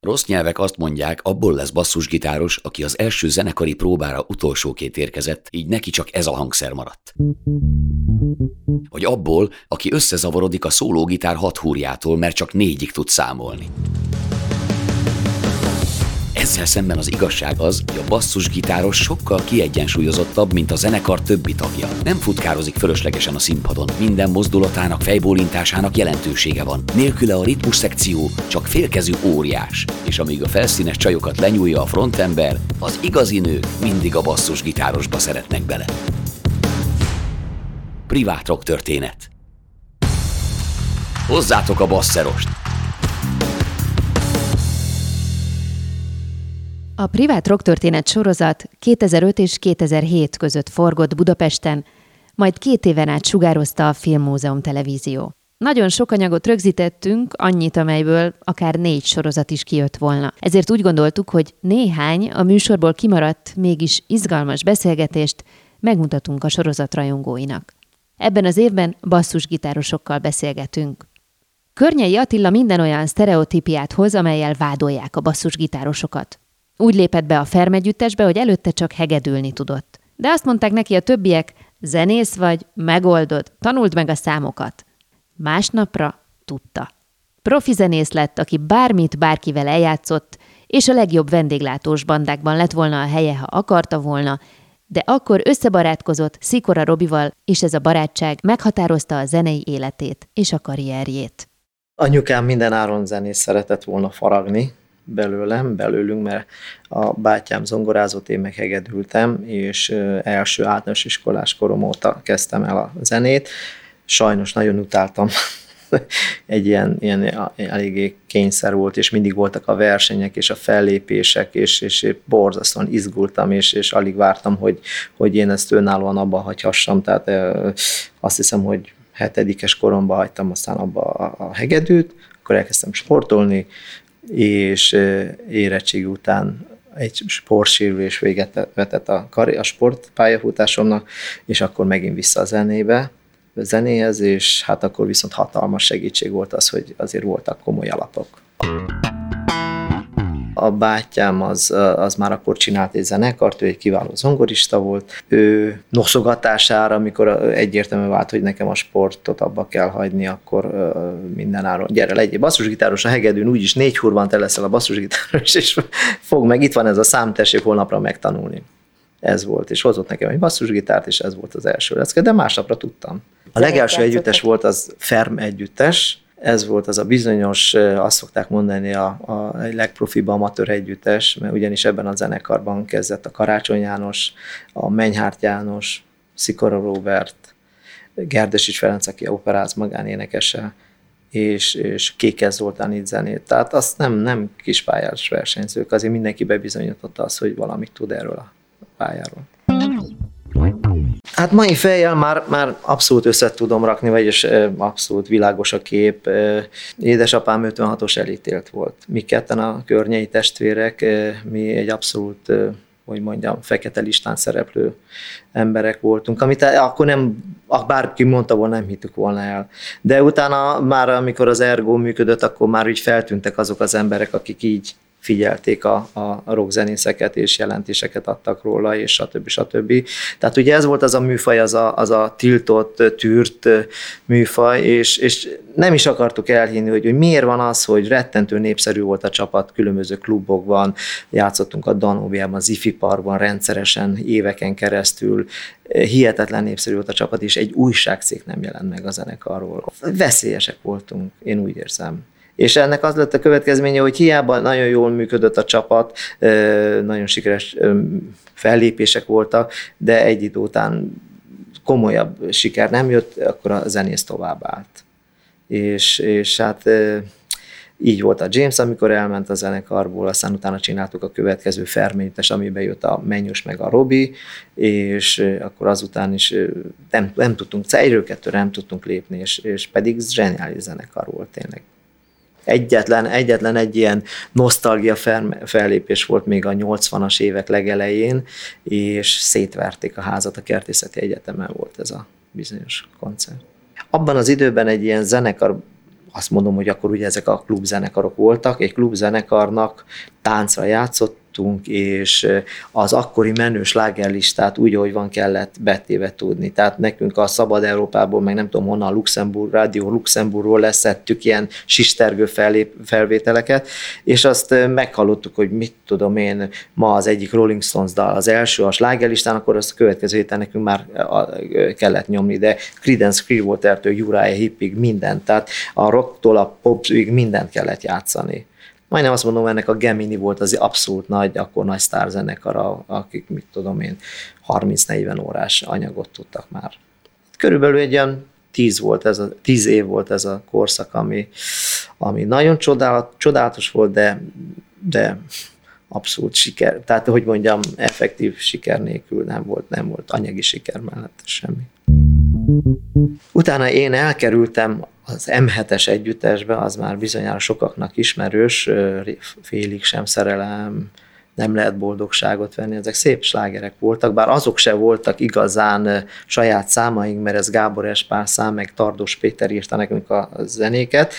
Rossz nyelvek azt mondják, abból lesz basszusgitáros, aki az első zenekari próbára utolsóként érkezett, így neki csak ez a hangszer maradt. Vagy abból, aki összezavarodik a szólógitár hat húrjától, mert csak négyig tud számolni. Ezzel szemben az igazság az, hogy a basszusgitáros sokkal kiegyensúlyozottabb, mint a zenekar többi tagja. Nem futkározik fölöslegesen a színpadon, minden mozdulatának, fejbólintásának jelentősége van. Nélküle a ritmus szekció csak félkezű óriás, és amíg a felszínes csajokat lenyúlja a frontember, az igazi nők mindig a basszusgitárosba szeretnek bele. Privát rock történet. Hozzátok a basszerost! A privát rocktörténet sorozat 2005 és 2007 között forgott Budapesten, majd két éven át sugározta a Filmmúzeum televízió. Nagyon sok anyagot rögzítettünk, annyit, amelyből akár négy sorozat is kijött volna. Ezért úgy gondoltuk, hogy néhány a műsorból kimaradt, mégis izgalmas beszélgetést megmutatunk a sorozat rajongóinak. Ebben az évben basszusgitárosokkal beszélgetünk. Környei Attila minden olyan sztereotípiát hoz, amelyel vádolják a basszusgitárosokat. Úgy lépett be a fermegyüttesbe, hogy előtte csak hegedülni tudott. De azt mondták neki a többiek, zenész vagy, megoldod, tanult meg a számokat. Másnapra tudta. Profi zenész lett, aki bármit bárkivel eljátszott, és a legjobb vendéglátós bandákban lett volna a helye, ha akarta volna, de akkor összebarátkozott Szikora Robival, és ez a barátság meghatározta a zenei életét és a karrierjét. Anyukám minden áron zenész szeretett volna faragni, belőlem, belőlünk, mert a bátyám zongorázott, én meg hegedültem, és első általános iskolás korom óta kezdtem el a zenét. Sajnos nagyon utáltam egy ilyen, ilyen eléggé kényszer volt, és mindig voltak a versenyek, és a fellépések, és, és borzasztóan izgultam, és, és alig vártam, hogy, hogy én ezt önállóan abba hagyhassam, tehát azt hiszem, hogy hetedikes koromban hagytam aztán abba a, a hegedűt, akkor elkezdtem sportolni, és érettség után egy sportsérülés véget vetett a, a sportpályafutásomnak, és akkor megint vissza a zenébe, a zenéhez, és hát akkor viszont hatalmas segítség volt az, hogy azért voltak komoly alapok a bátyám az, az már akkor csinált egy zenekart, ő egy kiváló zongorista volt. Ő noszogatására, amikor egyértelmű vált, hogy nekem a sportot abba kell hagyni, akkor minden áron, gyere, legyél basszusgitáros a hegedűn, úgyis négy hurban te leszel a basszusgitáros, és fog meg, itt van ez a szám, tessék holnapra megtanulni. Ez volt, és hozott nekem egy basszusgitárt, és ez volt az első lecke, de másnapra tudtam. A legelső együttes volt az Ferm együttes, ez volt az a bizonyos, azt szokták mondani, a, a legprofibb amatőr együttes, mert ugyanis ebben a zenekarban kezdett a Karácsony János, a Menyhárt János, Szikora Robert, Gerdesics Ferenc, aki operáz magánénekese, és, és Kékez Zoltán itt zenét. Tehát azt nem, nem kispályás versenyzők, azért mindenki bebizonyította azt, hogy valamit tud erről a pályáról. Hát mai fejjel már, már abszolút össze tudom rakni, vagyis abszolút világos a kép. Édesapám 56-os elítélt volt. Mi ketten a környei testvérek, mi egy abszolút hogy mondjam, fekete listán szereplő emberek voltunk, amit akkor nem, bárki mondta volna, nem hittük volna el. De utána már, amikor az Ergo működött, akkor már úgy feltűntek azok az emberek, akik így figyelték a, a rockzenészeket, és jelentéseket adtak róla, és stb. stb. Tehát ugye ez volt az a műfaj, az a, az a tiltott, tűrt műfaj, és, és nem is akartuk elhinni, hogy, hogy miért van az, hogy rettentő népszerű volt a csapat különböző klubokban, játszottunk a Danóbiában, az IFI Parkban rendszeresen éveken keresztül, hihetetlen népszerű volt a csapat, és egy újságcég nem jelent meg a zenekarról. Veszélyesek voltunk, én úgy érzem. És ennek az lett a következménye, hogy hiába nagyon jól működött a csapat, nagyon sikeres fellépések voltak, de egy idő után komolyabb siker nem jött, akkor a zenész tovább állt. És, és hát így volt a James, amikor elment a zenekarból, aztán utána csináltuk a következő ferménytes, amiben jött a Mennyus meg a Robi, és akkor azután is nem, nem tudtunk, egyről kettőre nem tudtunk lépni, és, és pedig zseniális zenekar volt tényleg egyetlen, egyetlen egy ilyen nosztalgia fellépés volt még a 80-as évek legelején, és szétverték a házat, a Kertészeti Egyetemen volt ez a bizonyos koncert. Abban az időben egy ilyen zenekar azt mondom, hogy akkor ugye ezek a klubzenekarok voltak, egy klubzenekarnak táncra játszott, tudtunk, és az akkori menő slágerlistát úgy, ahogy van, kellett betéve tudni. Tehát nekünk a Szabad Európából, meg nem tudom honnan, Luxemburg, Rádió Luxemburgról leszettük ilyen sistergő fellép, felvételeket, és azt meghallottuk, hogy mit tudom én, ma az egyik Rolling Stones dal az első a slágerlistán, akkor azt a következő héten nekünk már kellett nyomni, de Creedence Clearwater-től Uriah Hippig mindent, tehát a rocktól a popig mindent kellett játszani majdnem azt mondom, ennek a Gemini volt az abszolút nagy, akkor nagy sztárzenekar, akik, mit tudom én, 30-40 órás anyagot tudtak már. Körülbelül egy olyan 10, volt ez a, 10 év volt ez a korszak, ami, ami nagyon csodálat, csodálatos volt, de, de abszolút siker. Tehát, hogy mondjam, effektív siker nélkül nem volt, nem volt anyagi siker mellett semmi. Utána én elkerültem az M7-es együttesbe, az már bizonyára sokaknak ismerős, félig sem szerelem, nem lehet boldogságot venni, ezek szép slágerek voltak, bár azok se voltak igazán saját számaink, mert ez Gábor Espár szám, meg Tardos Péter írta nekünk a zenéket.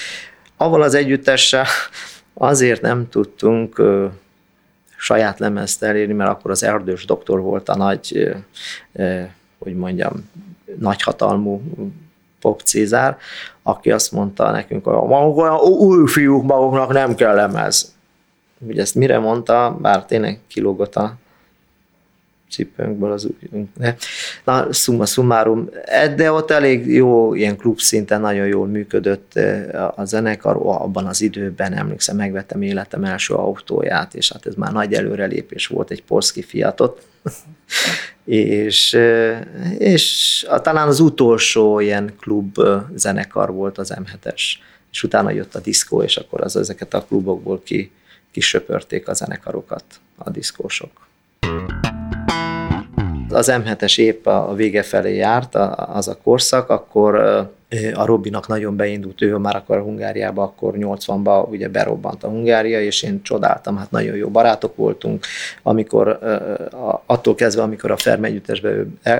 Aval az együttessel azért nem tudtunk saját lemezt elérni, mert akkor az Erdős doktor volt a nagy, hogy mondjam, nagyhatalmú Pop Cézár, aki azt mondta nekünk, hogy maguk olyan új fiúk, maguknak nem kell lemez. Ugye ezt mire mondta, bár tényleg kilógott a cipőnkből az újunk. Na, summa summarum, de ott elég jó, ilyen klub szinten nagyon jól működött a zenekar, abban az időben emlékszem, megvettem életem első autóját, és hát ez már nagy előrelépés volt, egy Polski Fiatot, és, és talán az utolsó ilyen klub zenekar volt az M7-es, és utána jött a diszkó, és akkor az ezeket a klubokból ki, kisöpörték a zenekarokat, a diszkósok. Az M7-es épp a vége felé járt az a korszak, akkor a Robinak nagyon beindult, ő már akkor a Hungáriába, akkor 80-ban ugye berobbant a Hungária, és én csodáltam, hát nagyon jó barátok voltunk, amikor attól kezdve, amikor a Ferm együttesbe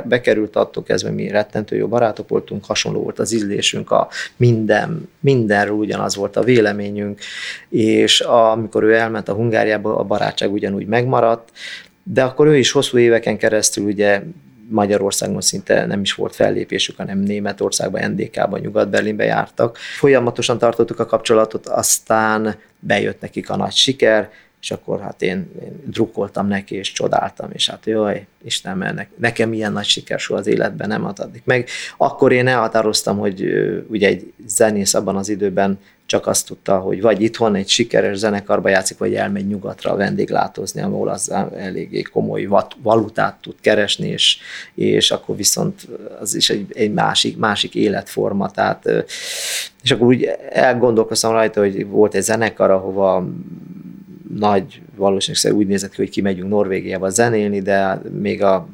bekerült, attól kezdve mi rettentő jó barátok voltunk, hasonló volt az ízlésünk, a minden, mindenről ugyanaz volt a véleményünk, és amikor ő elment a Hungáriába, a barátság ugyanúgy megmaradt, de akkor ő is hosszú éveken keresztül ugye Magyarországon szinte nem is volt fellépésük, hanem Németországban, NDK-ban, Nyugat-Berlinbe jártak. Folyamatosan tartottuk a kapcsolatot, aztán bejött nekik a nagy siker, és akkor hát én, én drukkoltam neki, és csodáltam, és hát jaj, Istenem, ne, nekem ilyen nagy siker soha az életben nem addig meg. Akkor én elhatároztam, hogy ugye egy zenész abban az időben csak azt tudta, hogy vagy itthon egy sikeres zenekarba játszik, vagy elmegy nyugatra vendéglátozni, ahol az eléggé komoly valutát tud keresni, és, és akkor viszont az is egy, egy másik, másik életforma. Tehát, és akkor úgy elgondolkoztam rajta, hogy volt egy zenekar, ahova nagy valószínűleg úgy nézett ki, hogy kimegyünk Norvégiába zenélni, de még a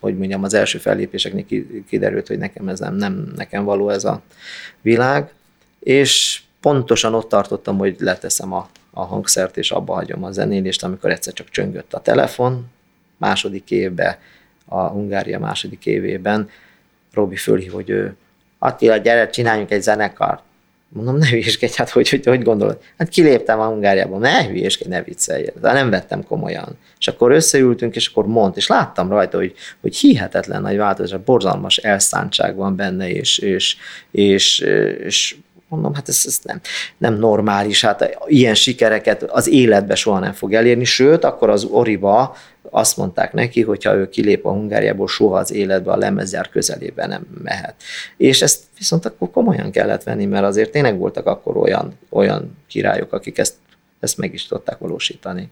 hogy mondjam, az első fellépéseknél kiderült, hogy nekem ez nem, nem nekem való ez a világ, és pontosan ott tartottam, hogy leteszem a, a hangszert, és abba hagyom a zenélést, amikor egyszer csak csöngött a telefon, második évben, a Hungária második évében Robi fölhív, hogy ő Attila, gyere, csináljunk egy zenekart. Mondom, ne hülyéskedj, hát hogy, hogy, hogy gondolod? Hát kiléptem a Hungáriából, ne hülyéskedj, ne viccelj. De nem vettem komolyan. És akkor összeültünk, és akkor mond, és láttam rajta, hogy, hogy hihetetlen nagy változás, borzalmas elszántság van benne, és, és, és, és mondom, hát ez, ez nem, nem normális, hát ilyen sikereket az életbe soha nem fog elérni, sőt, akkor az Oriba azt mondták neki, hogy ha ő kilép a Hungáriából, soha az életbe a lemezgyár közelébe nem mehet. És ezt viszont akkor komolyan kellett venni, mert azért tényleg voltak akkor olyan, olyan királyok, akik ezt, ezt meg is tudták valósítani.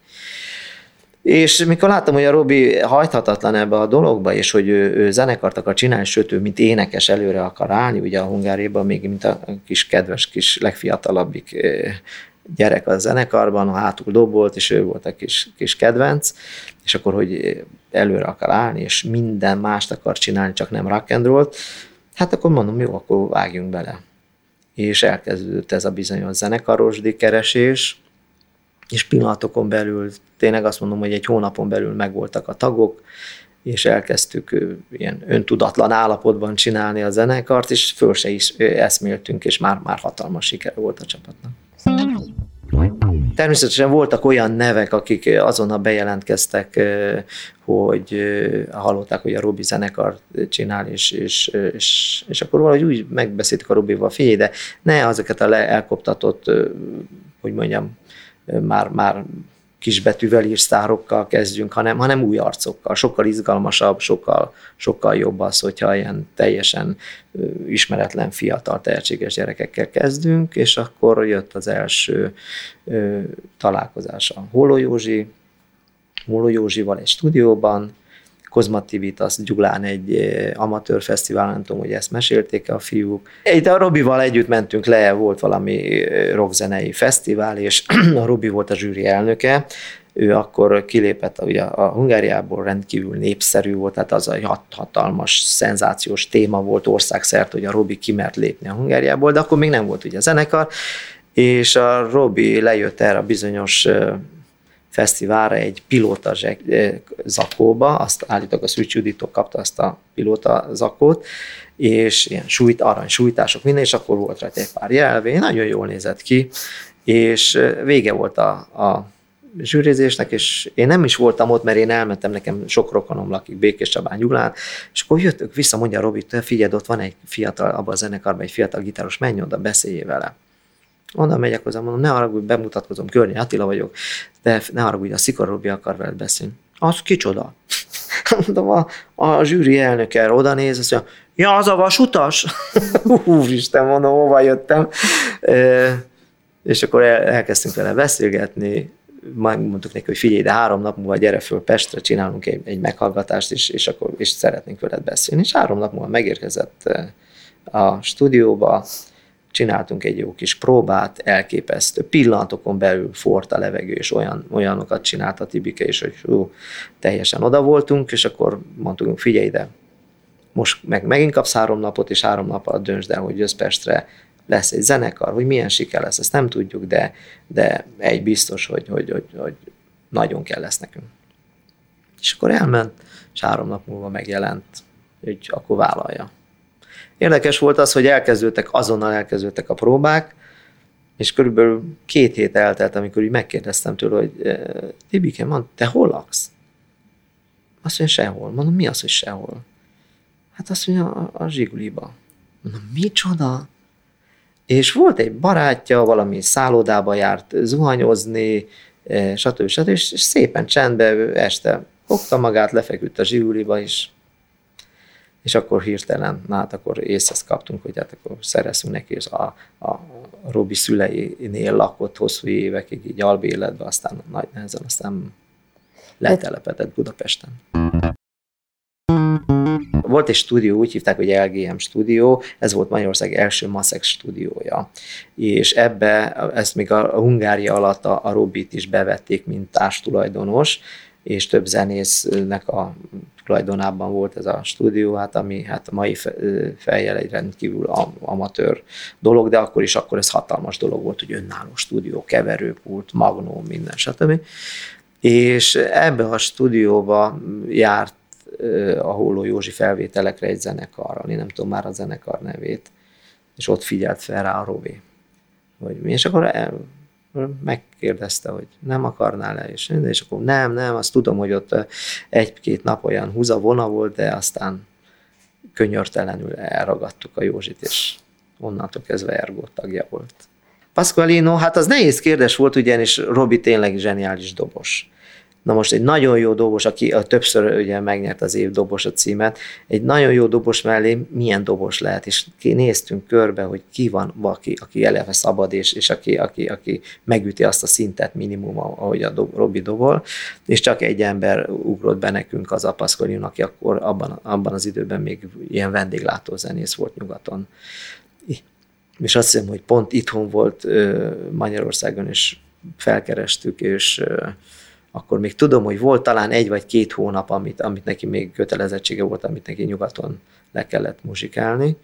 És mikor láttam, hogy a Robi hajthatatlan ebbe a dologba, és hogy ő, ő zenekart akar csinálni, sőt, ő mint énekes előre akar állni, ugye a Hungáriában még mint a kis kedves, kis legfiatalabbik gyerek a zenekarban, a hátul dobolt, és ő volt a kis, kis kedvenc, és akkor, hogy előre akar állni, és minden mást akar csinálni, csak nem rock and roll hát akkor mondom, jó, akkor vágjunk bele. És elkezdődött ez a bizonyos zenekarosdi keresés, és pillanatokon belül, tényleg azt mondom, hogy egy hónapon belül megvoltak a tagok, és elkezdtük ilyen öntudatlan állapotban csinálni a zenekart, és föl se is eszméltünk, és már, már hatalmas siker volt a csapatnak. Természetesen voltak olyan nevek, akik azonnal bejelentkeztek, hogy hallották, hogy a Robi zenekar csinál, és, és, és, és akkor valahogy úgy megbeszéltük a Robival, figyelj, de ne azokat a elkoptatott, hogy mondjam, már, már kisbetűvel ír sztárokkal kezdjünk, hanem, hanem új arcokkal. Sokkal izgalmasabb, sokkal, sokkal jobb az, hogyha ilyen teljesen ismeretlen, fiatal, tehetséges gyerekekkel kezdünk, és akkor jött az első találkozás a Hóló Józsi, Hóló Józsival egy stúdióban, Kozmativitas Gyulán egy amatőr fesztivál, nem tudom, hogy ezt mesélték a fiúk. Itt a Robival együtt mentünk le, volt valami rockzenei fesztivál, és a Robi volt a zsűri elnöke, ő akkor kilépett ugye a Hungáriából, rendkívül népszerű volt, tehát az egy hatalmas, szenzációs téma volt országszerte, hogy a Robi kimert lépni a Hungáriából, de akkor még nem volt ugye a zenekar, és a Robi lejött erre a bizonyos fesztiválra egy pilóta zakóba, azt állítok a Szűcs Juditól kapta azt a pilóta zakót, és ilyen sújt, arany sújtások, minden, és akkor volt rajta egy pár jelvény, nagyon jól nézett ki, és vége volt a, a zsűrizésnek, és én nem is voltam ott, mert én elmentem, nekem sok rokonom lakik Békés Csabán Gyulán, és akkor jöttök vissza, mondja Robi, te figyeld, ott van egy fiatal, abban a zenekarban egy fiatal gitáros, menj oda, beszéljél vele. Onnan megyek hozzá, mondom, ne haragudj, bemutatkozom, Környi Attila vagyok, de ne haragudj, a Szikor Robi akar veled beszélni. Az kicsoda? Mondom, a, a zsűri elnöke oda néz, azt mondja, ja, az a vasutas? Úristen, mondom, hova jöttem. E, és akkor el, elkezdtünk vele beszélgetni, mondtuk neki, hogy figyelj, de három nap múlva gyere föl Pestre, csinálunk egy, egy meghallgatást, és, és akkor és szeretnénk veled beszélni. És három nap múlva megérkezett a stúdióba, csináltunk egy jó kis próbát, elképesztő. Pillanatokon belül forrt a levegő, és olyan, olyanokat csinált a Tibike is, hogy hú, teljesen oda voltunk, és akkor mondtuk, figyelj ide, most meg, megint kapsz három napot, és három nap alatt döntsd el, hogy jössz Pestre, lesz egy zenekar, hogy milyen siker lesz, ezt nem tudjuk, de, de egy biztos, hogy, hogy, hogy, hogy nagyon kell lesz nekünk. És akkor elment, és három nap múlva megjelent, hogy akkor vállalja. Érdekes volt az, hogy elkezdődtek, azonnal elkezdődtek a próbák, és körülbelül két hét eltelt, amikor így megkérdeztem tőle, hogy eh, Tibike, mond, te hol laksz? Azt mondja, sehol. Mondom, mi az, hogy sehol? Hát azt mondja, a, a Zsiguliba. Mondom, micsoda? És volt egy barátja, valami szállodába járt zuhanyozni, eh, stb. stb. És szépen csendben este fogta magát, lefeküdt a Zsiguliba, és és akkor hirtelen, na hát akkor észhez kaptunk, hogy hát akkor szerezünk neki, és a, a Robi szüleinél lakott hosszú évekig így albéletben, aztán nagy nehezen, aztán letelepedett Budapesten. Volt egy stúdió, úgy hívták, hogy LGM stúdió, ez volt Magyarország első Masek stúdiója. És ebbe, ezt még a Hungária alatt a, a Robit is bevették, mint társtulajdonos, és több zenésznek a tulajdonában volt ez a stúdió, hát ami hát a mai fejjel egy rendkívül amatőr dolog, de akkor is akkor ez hatalmas dolog volt, hogy önálló stúdió, keverőpult, magnóm, minden, stb. És ebbe a stúdióba járt a Holló Józsi felvételekre egy zenekarral, én nem tudom már a zenekar nevét, és ott figyelt fel rá a Robi, hogy mi, és akkor el, megkérdezte, hogy nem akarnál-e, és, és akkor nem, nem, azt tudom, hogy ott egy-két nap olyan húza-vona volt, de aztán könyörtelenül elragadtuk a Józsit, és onnantól kezdve Ergó tagja volt. Pasqualino, hát az nehéz kérdés volt, ugyanis Robi tényleg zseniális dobos. Na most egy nagyon jó dobos, aki a többször ugye megnyert az év dobos a címet, egy nagyon jó dobos mellé milyen dobos lehet, és néztünk körbe, hogy ki van, aki, aki eleve szabad, és, és aki, aki, aki megüti azt a szintet minimum, ahogy a dob, Robi dobol, és csak egy ember ugrott be nekünk az Apaszkorion, aki akkor abban, abban az időben még ilyen vendéglátó zenész volt nyugaton. És azt hiszem, hogy pont itthon volt Magyarországon, és felkerestük, és akkor még tudom, hogy volt talán egy vagy két hónap, amit, amit neki még kötelezettsége volt, amit neki nyugaton le kellett muzsikálni,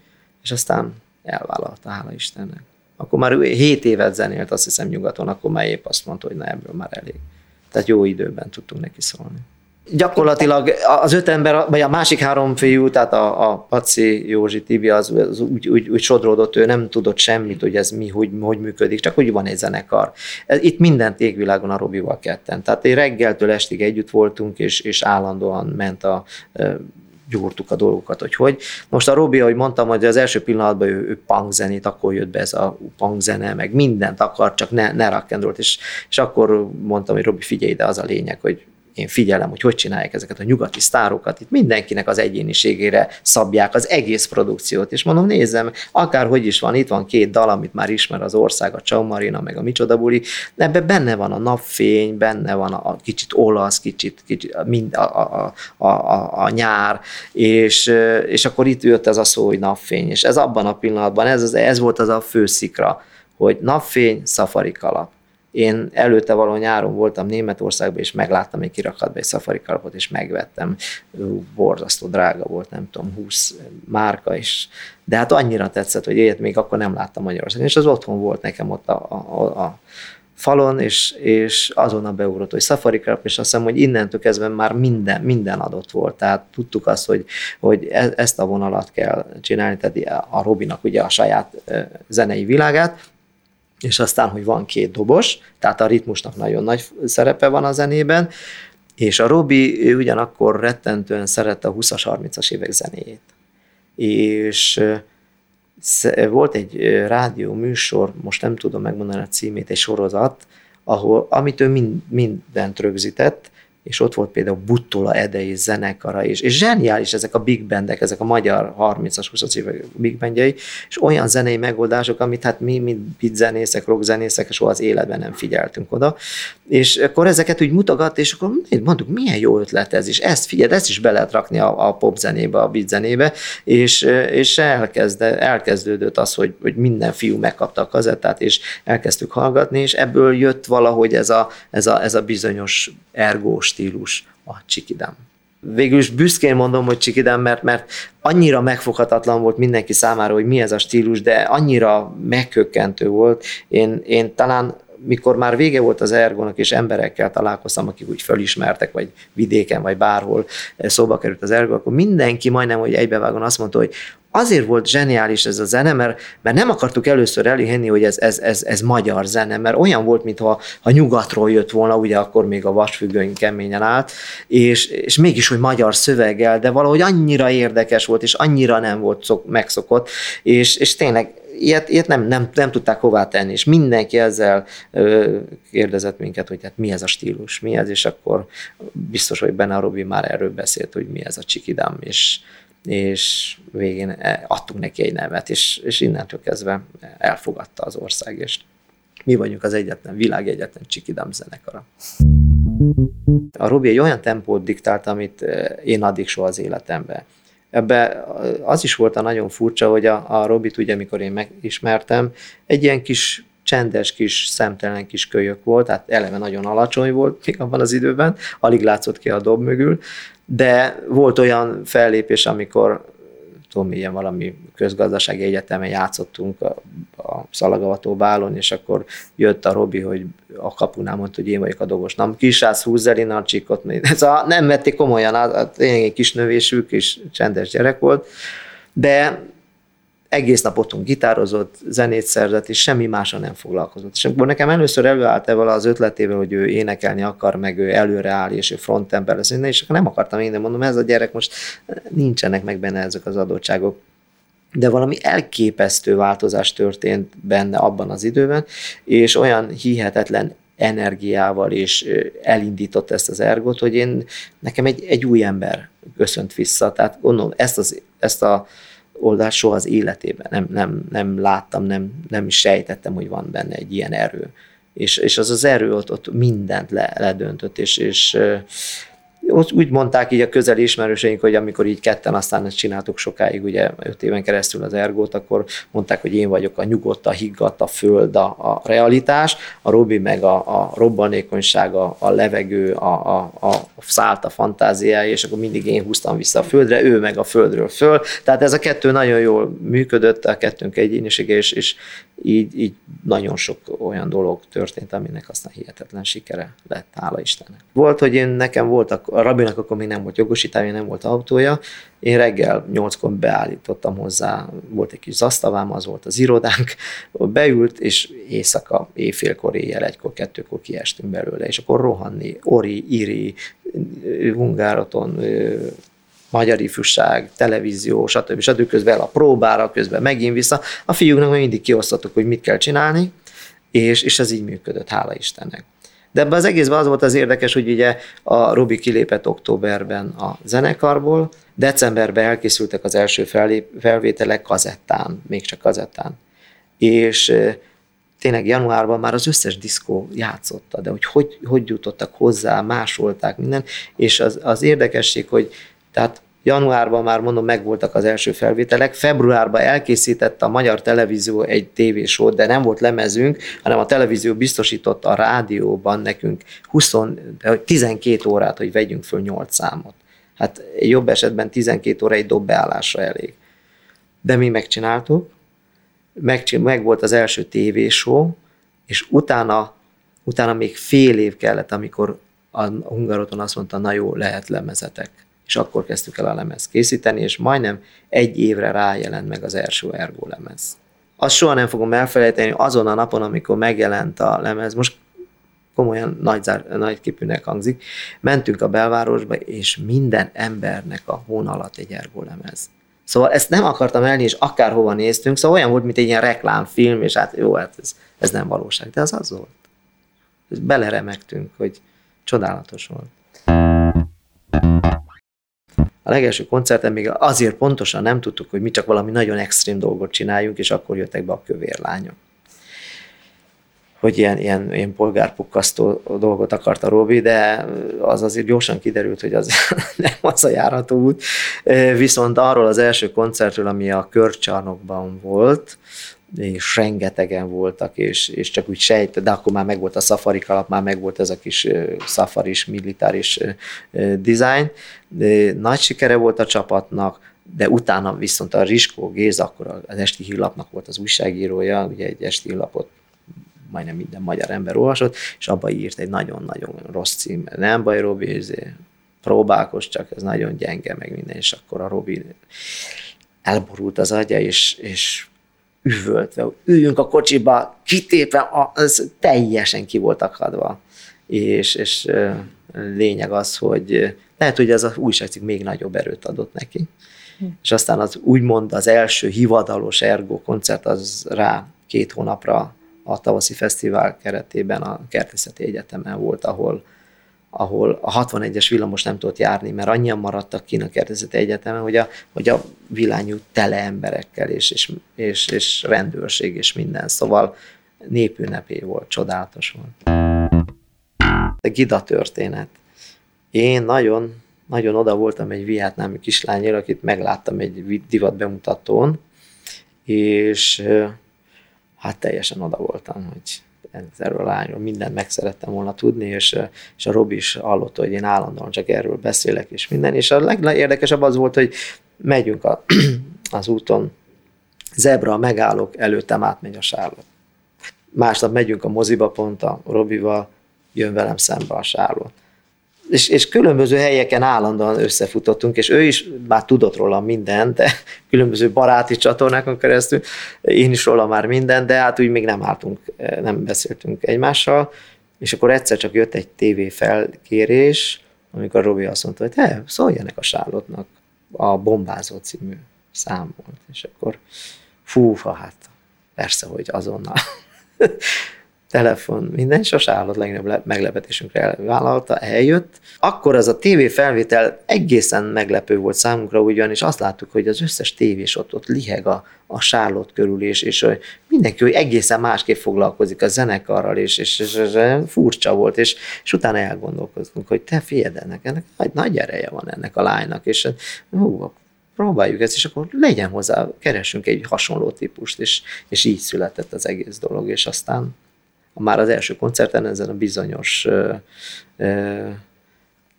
és aztán elvállalta, hála Istennek. Akkor már 7 évet zenélt, azt hiszem nyugaton, akkor már épp azt mondta, hogy na ebből már elég. Tehát jó időben tudtunk neki szólni. Gyakorlatilag az öt ember, vagy a másik három fiú, tehát a, a Paci, Józsi, Tibi, az, az úgy, úgy, úgy sodródott, ő nem tudott semmit, hogy ez mi, hogy, hogy működik, csak hogy van egy zenekar. Itt minden égvilágon a Robival ketten. Tehát reggeltől estig együtt voltunk, és, és állandóan ment a gyúrtuk a dolgokat, hogy hogy. Most a Robi, ahogy mondtam, hogy az első pillanatban ő, ő punk zenét, akkor jött be ez a punk zene, meg mindent akar, csak ne, ne rock and és, és akkor mondtam, hogy Robi, figyelj ide, az a lényeg, hogy én figyelem, hogy hogy csinálják ezeket a nyugati sztárokat, itt mindenkinek az egyéniségére szabják az egész produkciót, és mondom, nézzem, akár hogy is van, itt van két dal, amit már ismer az ország, a Csau Marina, meg a Micsoda Buli, ebben benne van a napfény, benne van a, a kicsit olasz, kicsit, kicsit mind a, a, a, a, a nyár, és, és akkor itt jött ez a szó, hogy napfény, és ez abban a pillanatban, ez, ez volt az a főszikra, hogy napfény, szafari kalap én előtte való nyáron voltam Németországban, és megláttam egy kirakatba egy szafari kalapot, és megvettem. Borzasztó drága volt, nem tudom, 20 márka is. De hát annyira tetszett, hogy ilyet még akkor nem láttam Magyarországon. És az otthon volt nekem ott a, a, a falon, és, és azonnal beugrott, hogy Safari Club, és azt hiszem, hogy innentől kezdve már minden, minden adott volt. Tehát tudtuk azt, hogy, hogy e, ezt a vonalat kell csinálni, tehát a Robinak ugye a saját zenei világát, és aztán, hogy van két dobos, tehát a ritmusnak nagyon nagy szerepe van a zenében, és a Robi ő ugyanakkor rettentően szerette a 20-as, 30-as évek zenéjét. És volt egy rádió műsor, most nem tudom megmondani a címét, egy sorozat, ahol, amit ő mind, mindent rögzített, és ott volt például Buttola Edei zenekara, és, és zseniális ezek a big bandek, ezek a magyar 30-as, 20 évek big bandjai, és olyan zenei megoldások, amit hát mi, mint beat zenészek, rock zenészek, soha az életben nem figyeltünk oda, és akkor ezeket úgy mutogat, és akkor mondtuk, milyen jó ötlet ez is, ezt figyeld, ezt is be lehet rakni a, a pop zenébe, a beat zenébe, és, és elkezd, elkezdődött az, hogy, hogy minden fiú megkapta a kazettát, és elkezdtük hallgatni, és ebből jött valahogy ez a, ez a, ez a bizonyos ergós stílus a csikidám. Végül is büszkén mondom, hogy csikidám, mert, mert annyira megfoghatatlan volt mindenki számára, hogy mi ez a stílus, de annyira megkökkentő volt. Én, én talán mikor már vége volt az ergonak, és emberekkel találkoztam, akik úgy fölismertek, vagy vidéken, vagy bárhol szóba került az ergo, akkor mindenki majdnem, hogy egybevágon azt mondta, hogy azért volt zseniális ez a zene, mert, mert nem akartuk először elhihenni, hogy ez, ez, ez, ez magyar zene, mert olyan volt, mintha ha nyugatról jött volna, ugye akkor még a vasfüggöny keményen állt, és, és mégis, hogy magyar szöveggel, de valahogy annyira érdekes volt, és annyira nem volt szok, megszokott, és, és tényleg ilyet, ilyet nem, nem, nem tudták hová tenni, és mindenki ezzel ö, kérdezett minket, hogy hát mi ez a stílus, mi ez, és akkor biztos, hogy benne a Robi már erről beszélt, hogy mi ez a csikidám, és, és végén e, adtunk neki egy nevet, és, és innentől kezdve elfogadta az ország, és mi vagyunk az egyetlen, világ egyetlen csikidám zenekara. A Robi egy olyan tempót diktált, amit én addig soha az életemben. Ebbe az is volt a nagyon furcsa, hogy a, a Robit ugye, mikor én megismertem, egy ilyen kis csendes kis, szemtelen kis kölyök volt, tehát eleve nagyon alacsony volt még abban az időben, alig látszott ki a dob mögül, de volt olyan fellépés, amikor tudom, ilyen valami közgazdasági egyetemen játszottunk a, a szalagavató bálon, és akkor jött a Robi, hogy a kapunál mondta, hogy én vagyok a dobos. Na, kisrác húzz el innen a csíkot. A, nem vették komolyan, a, a, tényleg egy kis növésű, kis csendes gyerek volt, de egész nap otthon gitározott, zenét szerzett, és semmi másra nem foglalkozott. És akkor nekem először előállt ebből az ötletével, hogy ő énekelni akar, meg ő előre áll, és ő frontember lesz, és akkor nem akartam én, de mondom, ez a gyerek most nincsenek meg benne ezek az adottságok de valami elképesztő változás történt benne abban az időben, és olyan hihetetlen energiával és elindított ezt az ergot, hogy én, nekem egy, egy új ember köszönt vissza. Tehát gondolom, ezt, az, ezt a oldalt soha az életében nem, nem, nem láttam, nem, nem is sejtettem, hogy van benne egy ilyen erő. És, és az az erő ott, ott mindent le, ledöntött, és, és úgy mondták így a közeli ismerőseink, hogy amikor így ketten aztán ezt csináltuk sokáig, ugye öt éven keresztül az ergót, akkor mondták, hogy én vagyok a nyugodt, a higgadt, a föld, a, a realitás, a Robi meg a, a robbanékonyság, a, a levegő, a, a, a szállt a fantáziája, és akkor mindig én húztam vissza a földre, ő meg a földről föl. Tehát ez a kettő nagyon jól működött, a kettőnk egyénisége, és, és így, így nagyon sok olyan dolog történt, aminek aztán hihetetlen sikere lett, hála Istennek. Volt, hogy én nekem voltak a rabinak akkor még nem volt jogosítványa, nem volt autója. Én reggel nyolckor beállítottam hozzá, volt egy kis zasztavám, az volt az irodánk, beült, és éjszaka, éjfélkor, éjjel, egykor, kettőkor kiestünk belőle, és akkor rohanni, Ori, Iri, Hungároton, magyar ifjúság, televízió, stb. stb. közben a próbára, közben megint vissza. A fiúknak még mindig kiosztottuk, hogy mit kell csinálni, és, és ez így működött, hála Istennek. De ebben az egészben az volt az érdekes, hogy ugye a Robi kilépett októberben a zenekarból, decemberben elkészültek az első fellép, felvételek kazettán, még csak kazettán. És tényleg januárban már az összes diszkó játszotta, de hogy hogy, hogy jutottak hozzá, másolták minden, és az, az érdekesség, hogy tehát januárban már mondom, megvoltak az első felvételek, februárban elkészítette a Magyar Televízió egy tévésót, de nem volt lemezünk, hanem a televízió biztosította a rádióban nekünk 20, 12 órát, hogy vegyünk föl 8 számot. Hát jobb esetben 12 óra egy dobbeállásra elég. De mi megcsináltuk, meg, meg volt az első tévésó, és utána, utána még fél év kellett, amikor a Hungaroton azt mondta, na jó, lehet lemezetek és akkor kezdtük el a lemez készíteni, és majdnem egy évre rájelent meg az első Ergo lemez. Azt soha nem fogom elfelejteni, azon a napon, amikor megjelent a lemez, most komolyan nagy, zár, nagy kipűnek hangzik, mentünk a belvárosba, és minden embernek a hón alatt egy Ergo lemez. Szóval ezt nem akartam elni, és akárhova néztünk, szóval olyan volt, mint egy ilyen reklámfilm, és hát jó, hát ez, ez nem valóság, de az az volt. Beleremegtünk, hogy csodálatos volt a legelső koncerten még azért pontosan nem tudtuk, hogy mi csak valami nagyon extrém dolgot csináljunk, és akkor jöttek be a kövér lányok. Hogy ilyen, ilyen, ilyen polgárpukkasztó dolgot akart a Robi, de az azért gyorsan kiderült, hogy az nem az a járható út. Viszont arról az első koncertről, ami a körcsarnokban volt, és rengetegen voltak, és, és csak úgy sejt, de akkor már megvolt a safari kalap, már megvolt ez a kis szafaris, militáris design. De nagy sikere volt a csapatnak, de utána viszont a Riskó Géza, akkor az esti hírlapnak volt az újságírója, ugye egy esti hírlapot majdnem minden magyar ember olvasott, és abba írt egy nagyon-nagyon rossz cím, nem baj, Robi, próbálkozz, csak ez nagyon gyenge, meg minden, és akkor a Robi elborult az agya, és, és üvöltve, üljünk a kocsiba, kitépve, az teljesen ki volt akadva. És, és lényeg az, hogy lehet, hogy ez az újságcikk még nagyobb erőt adott neki. Hm. És aztán az úgymond az első hivatalos Ergo koncert az rá két hónapra a tavaszi fesztivál keretében a Kertészeti Egyetemen volt, ahol ahol a 61-es villamos nem tudott járni, mert annyian maradtak ki a Kertészeti Egyetemen, hogy a, hogy a vilányú tele emberekkel, és, és, és, és rendőrség, és minden. Szóval népünnepé volt, csodálatos volt. De Gida történet. Én nagyon, nagyon oda voltam egy vietnámi kislányért, akit megláttam egy divat bemutatón, és hát teljesen oda voltam, hogy erről a lányról mindent meg szerettem volna tudni, és, és a Robi is hallotta, hogy én állandóan csak erről beszélek, és minden. És a legérdekesebb az volt, hogy megyünk a, az úton, zebra, megállok, előttem átmegy a sárló. Másnap megyünk a moziba pont a Robival, jön velem szembe a sárló és, és különböző helyeken állandóan összefutottunk, és ő is már tudott róla mindent, de különböző baráti csatornákon keresztül, én is róla már minden, de hát úgy még nem álltunk, nem beszéltünk egymással, és akkor egyszer csak jött egy TV felkérés, amikor Robi azt mondta, hogy te, szóljanak a Sárlottnak, a Bombázó című szám volt, és akkor fú, hát persze, hogy azonnal telefon, minden, sose állott legnagyobb meglepetésünkre elvállalta, eljött. Akkor az a tévé felvétel egészen meglepő volt számunkra, ugyanis azt láttuk, hogy az összes tévés ott, ott liheg a, a sárlott körül, és, és mindenki hogy egészen másképp foglalkozik a zenekarral, és, és, és, és furcsa volt, és, és utána elgondolkoztunk, hogy te figyeld, ennek, ennek nagy, nagy ereje van ennek a lánynak, és hú, próbáljuk ezt, és akkor legyen hozzá, keresünk egy hasonló típust, és, és így született az egész dolog, és aztán már az első koncerten, ezen a bizonyos ö,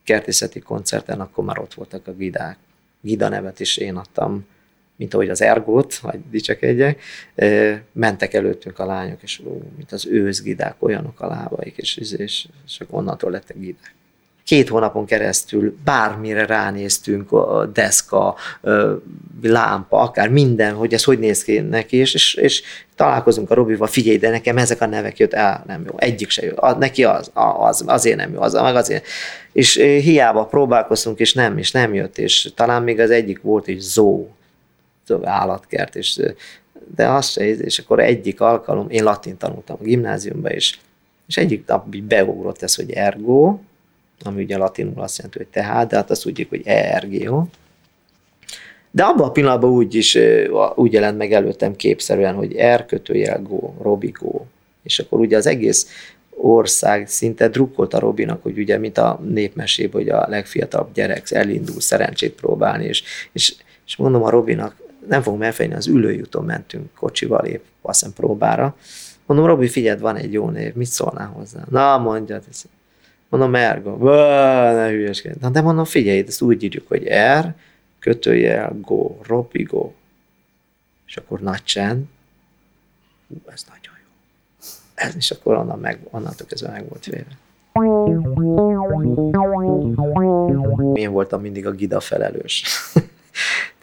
kertészeti koncerten, akkor már ott voltak a gidák. Gida nevet is én adtam, mint ahogy az ergót, vagy dicsekedjek, mentek előttünk a lányok, és ó, mint az őzgidák, olyanok a lábaik, és, és, és onnantól lettek gidák. Két hónapon keresztül bármire ránéztünk, a deszka, lámpa, akár minden, hogy ez hogy néz ki neki, és, és, és találkozunk a Robival, figyelj, de nekem ezek a nevek jött, el, nem jó, egyik se jó, a, neki az, az, azért nem jó, az, meg azért. És hiába próbálkoztunk, és nem, és nem jött, és talán még az egyik volt egy zó, állatkert, és de az se, és akkor egyik alkalom, én latin tanultam a gimnáziumban, és, és egyik nap így beugrott ez, hogy ergo, ami ugye latinul azt jelenti, hogy tehát, de hát azt úgy hogy ergo. De abban a pillanatban úgy is úgy jelent meg előttem képszerűen, hogy R kötőjel go, Robi go. És akkor ugye az egész ország szinte drukkolt a Robinak, hogy ugye, mint a népmesében, hogy a legfiatalabb gyerek elindul szerencsét próbálni, és, és, és mondom a Robinak, nem fogom elfejni, az ülőjúton mentünk kocsival épp, azt próbára. Mondom, Robi, figyeld, van egy jó név, mit szólnál hozzá? Na, mondja, mondom, Ergo, ne hülyeskedj. Na, de mondom, figyelj, ezt úgy írjuk, hogy R, kötőjel, go, Robi, go. És akkor nagy csend. Hú, ez nagyon jó. Ez, és akkor onnan meg, onnantól kezdve meg volt félre. Én voltam mindig a gida felelős.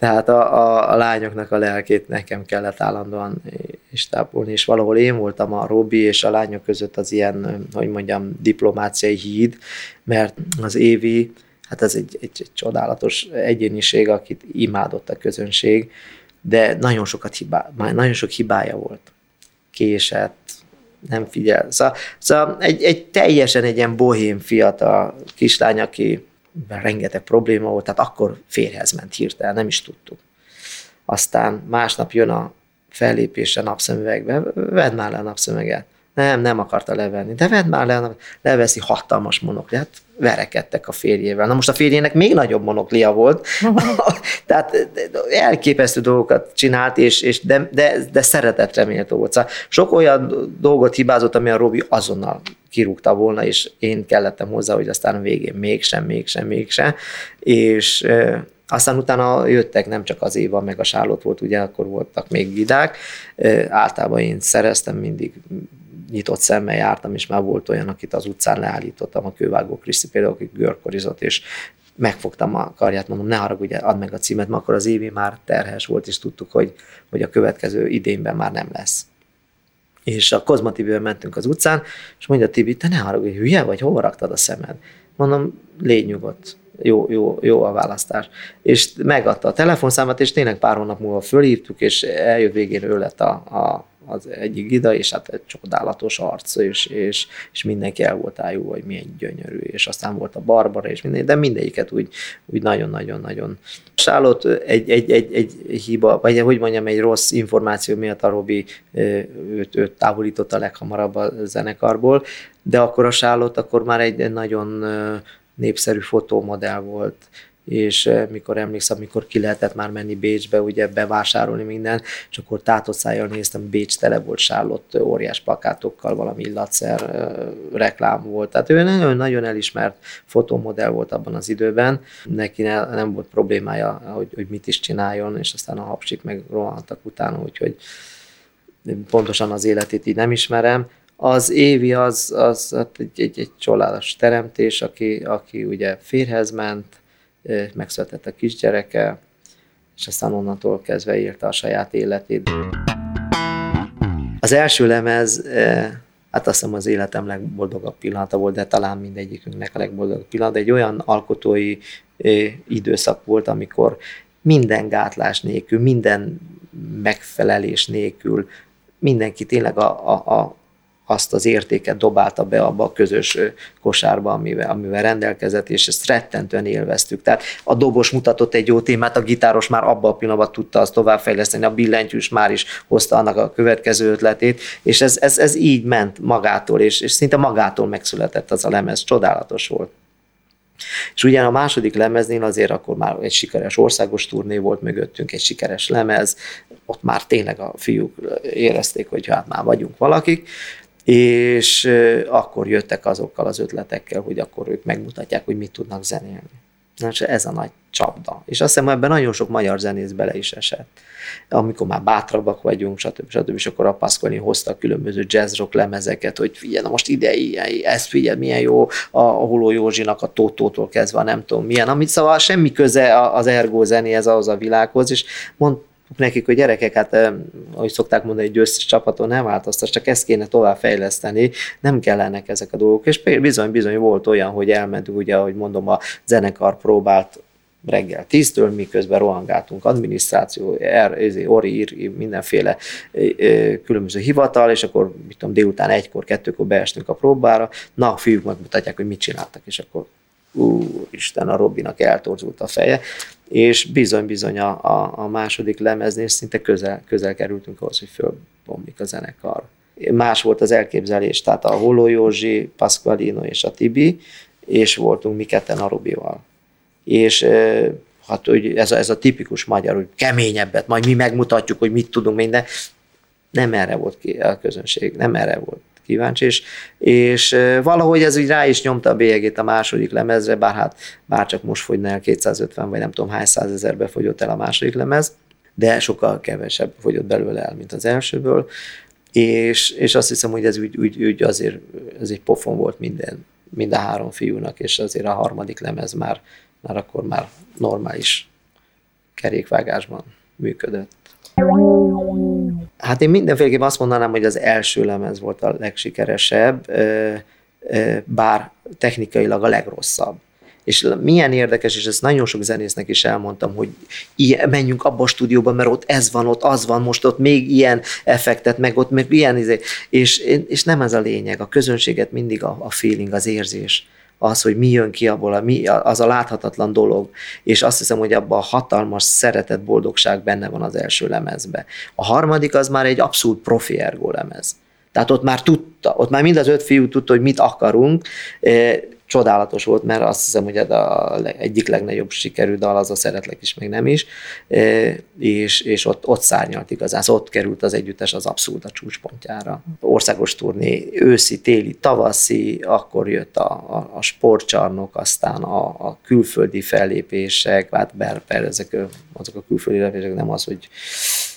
Tehát a, a, a lányoknak a lelkét nekem kellett állandóan is tápolni, és valahol én voltam a Robi és a lányok között az ilyen, hogy mondjam, diplomáciai híd, mert az Évi, hát ez egy, egy, egy csodálatos egyéniség, akit imádott a közönség, de nagyon sokat hibá, nagyon sok hibája volt. Késett, nem figyel. Szóval, szóval egy, egy teljesen egy ilyen bohém fiatal kislány, aki rengeteg probléma volt, tehát akkor férhez ment hirtelen, nem is tudtuk. Aztán másnap jön a fellépése napszemüvegbe, vedd már le a napszemüveget. Nem, nem akarta levenni, de vedd már le, leveszi hatalmas monokliát, verekedtek a férjével. Na most a férjének még nagyobb monoklia volt, tehát elképesztő dolgokat csinált, és, és de, de, de szeretetre méltó volt. Szóval sok olyan dolgot hibázott, ami a Robi azonnal kirúgta volna, és én kellettem hozzá, hogy aztán a végén mégsem, mégsem, mégsem, és aztán utána jöttek nem csak az Éva, meg a Sárlott volt, ugye akkor voltak még vidák, általában én szereztem mindig nyitott szemmel jártam, és már volt olyan, akit az utcán leállítottam, a kővágó Kriszti például, aki görkorizott, és megfogtam a karját, mondom, ne haragudj, add meg a címet, mert akkor az évi már terhes volt, és tudtuk, hogy, hogy a következő idényben már nem lesz. És a Kozma Tibivel mentünk az utcán, és mondja Tibi, te ne haragudj, hülye vagy, hova raktad a szemed? Mondom, légy nyugodt, jó, jó, jó a választás. És megadta a telefonszámát, és tényleg pár hónap múlva fölhívtuk, és eljött végén ő lett a, a az egyik gida, és hát egy csodálatos arc, és, és, és mindenki el volt ájú, hogy milyen gyönyörű, és aztán volt a Barbara, és minden, de mindegyiket úgy, úgy nagyon-nagyon-nagyon. Sálott egy, egy, egy, egy hiba, vagy hogy mondjam, egy rossz információ miatt a Robi őt, őt távolította leghamarabb a zenekarból, de akkor a Sálott akkor már egy nagyon népszerű fotómodell volt, és eh, mikor emlékszem, mikor ki lehetett már menni Bécsbe, ugye bevásárolni minden, és akkor tátott néztem, Bécs tele volt sállott eh, óriás plakátokkal, valami illatszer eh, reklám volt. Tehát ő nagyon, nagyon elismert fotomodell volt abban az időben, neki ne, nem volt problémája, hogy, hogy mit is csináljon, és aztán a hapsik meg rohantak utána, úgyhogy pontosan az életét így nem ismerem. Az Évi az, az hát egy, egy, egy csodálatos teremtés, aki, aki ugye férhez ment, megszületett a kisgyereke, és aztán onnantól kezdve írta a saját életét. Az első lemez, hát azt hiszem az életem legboldogabb pillanata volt, de talán mindegyikünknek a legboldogabb pillanat, egy olyan alkotói időszak volt, amikor minden gátlás nélkül, minden megfelelés nélkül mindenki tényleg a, a, a, azt az értéket dobálta be abba a közös kosárba, amivel, amivel rendelkezett, és ezt rettentően élveztük. Tehát a dobos mutatott egy jó témát, a gitáros már abba a pillanatban tudta azt továbbfejleszteni, a billentyűs már is hozta annak a következő ötletét, és ez, ez, ez így ment magától, és, és szinte magától megszületett az a lemez, csodálatos volt. És ugyan a második lemeznél azért akkor már egy sikeres országos turné volt mögöttünk, egy sikeres lemez, ott már tényleg a fiúk érezték, hogy hát már vagyunk valakik, és akkor jöttek azokkal az ötletekkel, hogy akkor ők megmutatják, hogy mit tudnak zenélni. Na, és ez a nagy csapda. És azt hiszem, ebben nagyon sok magyar zenész bele is esett. Amikor már bátrabbak vagyunk, stb. stb. És akkor a Pasqualin hozta különböző jazz rock lemezeket, hogy figyelj, na most ide, ilyen, ezt figyelj, milyen jó a, Holó Józsinak a Tótótól kezdve, nem tudom milyen, amit szóval semmi köze az ergo zenéhez ahhoz a világhoz, és mond, nekik, hogy gyerekek, hát ahogy szokták mondani, egy győztes csapaton nem változtat, csak ezt kéne tovább fejleszteni, nem kellenek ezek a dolgok. És bizony-bizony volt olyan, hogy elmentünk, ugye, ahogy mondom, a zenekar próbált reggel tíztől, miközben rohangáltunk adminisztráció, er, ori, ír, mindenféle különböző hivatal, és akkor mit tudom, délután egykor, kettőkor beestünk a próbára, na, a fiúk megmutatják, hogy mit csináltak, és akkor Isten, a Robinak eltorzult a feje, és bizony-bizony a, a, a második lemeznél szinte közel, közel kerültünk ahhoz, hogy fölbomlik a zenekar. Más volt az elképzelés, tehát a Holó Józsi, Pasqualino és a Tibi, és voltunk mi ketten a Robival. És hát hogy ez a, ez a tipikus magyar, hogy keményebbet, majd mi megmutatjuk, hogy mit tudunk minden. Nem erre volt ki a közönség, nem erre volt kíváncsi, és, és valahogy ez úgy rá is nyomta a bélyegét a második lemezre, bár hát bár csak most fogyna el 250 vagy nem tudom hány százezerbe fogyott el a második lemez, de sokkal kevesebb fogyott belőle el, mint az elsőből, és, és azt hiszem, hogy ez úgy, úgy, úgy azért ez egy pofon volt minden, mind a három fiúnak, és azért a harmadik lemez már, már akkor már normális kerékvágásban működött. Hát én mindenféleképpen azt mondanám, hogy az első lemez volt a legsikeresebb, bár technikailag a legrosszabb. És milyen érdekes, és ezt nagyon sok zenésznek is elmondtam, hogy ilyen, menjünk abba a stúdióba, mert ott ez van, ott az van, most ott még ilyen effektet, meg ott meg ilyen, izé. és, és nem ez a lényeg, a közönséget mindig a, a feeling, az érzés az, hogy mi jön ki abból, a, mi, az a láthatatlan dolog, és azt hiszem, hogy abban a hatalmas szeretet, boldogság benne van az első lemezbe. A harmadik az már egy abszolút profi ergo lemez. Tehát ott már tudta, ott már mind az öt fiú tudta, hogy mit akarunk, csodálatos volt, mert azt hiszem, hogy a egyik legnagyobb sikerű dal az a Szeretlek is, meg nem is, és, és ott, ott szárnyalt igazán, szóval ott került az együttes az abszolút a csúcspontjára. Országos turné, őszi, téli, tavaszi, akkor jött a, a, a sportcsarnok, aztán a, a külföldi fellépések, hát bár ezek azok a külföldi fellépések nem az, hogy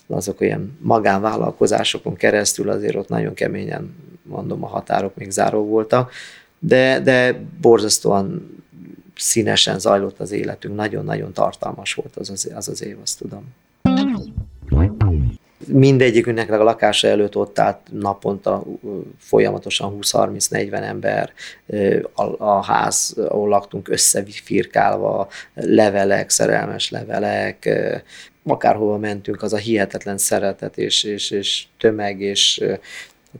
azok olyan magánvállalkozásokon keresztül azért ott nagyon keményen, mondom, a határok még záró voltak, de, de borzasztóan színesen zajlott az életünk, nagyon-nagyon tartalmas volt az az, az, az év, azt tudom. Mindegyikünknek a lakása előtt ott állt naponta folyamatosan 20-30-40 ember, a, a ház, ahol laktunk összefirkálva, levelek, szerelmes levelek, akárhova mentünk, az a hihetetlen szeretet és, és, és tömeg, és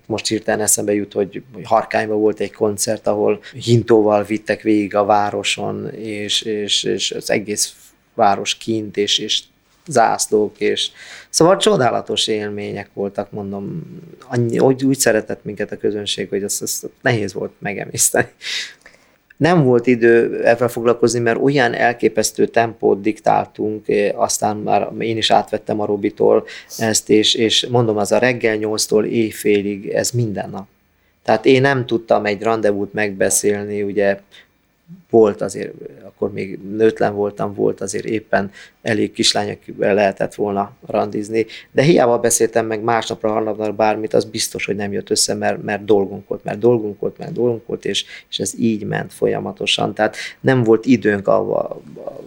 most hirtelen eszembe jut, hogy Harkányban volt egy koncert, ahol hintóval vittek végig a városon, és, és, és az egész város kint, és, és zászlók, és szóval csodálatos élmények voltak, mondom, annyi, úgy, úgy szeretett minket a közönség, hogy azt, azt nehéz volt megemészteni nem volt idő ezzel foglalkozni, mert olyan elképesztő tempót diktáltunk, eh, aztán már én is átvettem a Robitól ezt, és, és mondom, az a reggel 8-tól éjfélig, ez minden nap. Tehát én nem tudtam egy rendezvút megbeszélni, ugye volt azért, akkor még nőtlen voltam, volt azért éppen elég kislányokkal lehetett volna randizni, de hiába beszéltem meg másnapra, harmadnapra bármit, az biztos, hogy nem jött össze, mert, mert dolgunk volt, mert dolgunk volt, mert dolgunk volt, és, és ez így ment folyamatosan. Tehát nem volt időnk avva,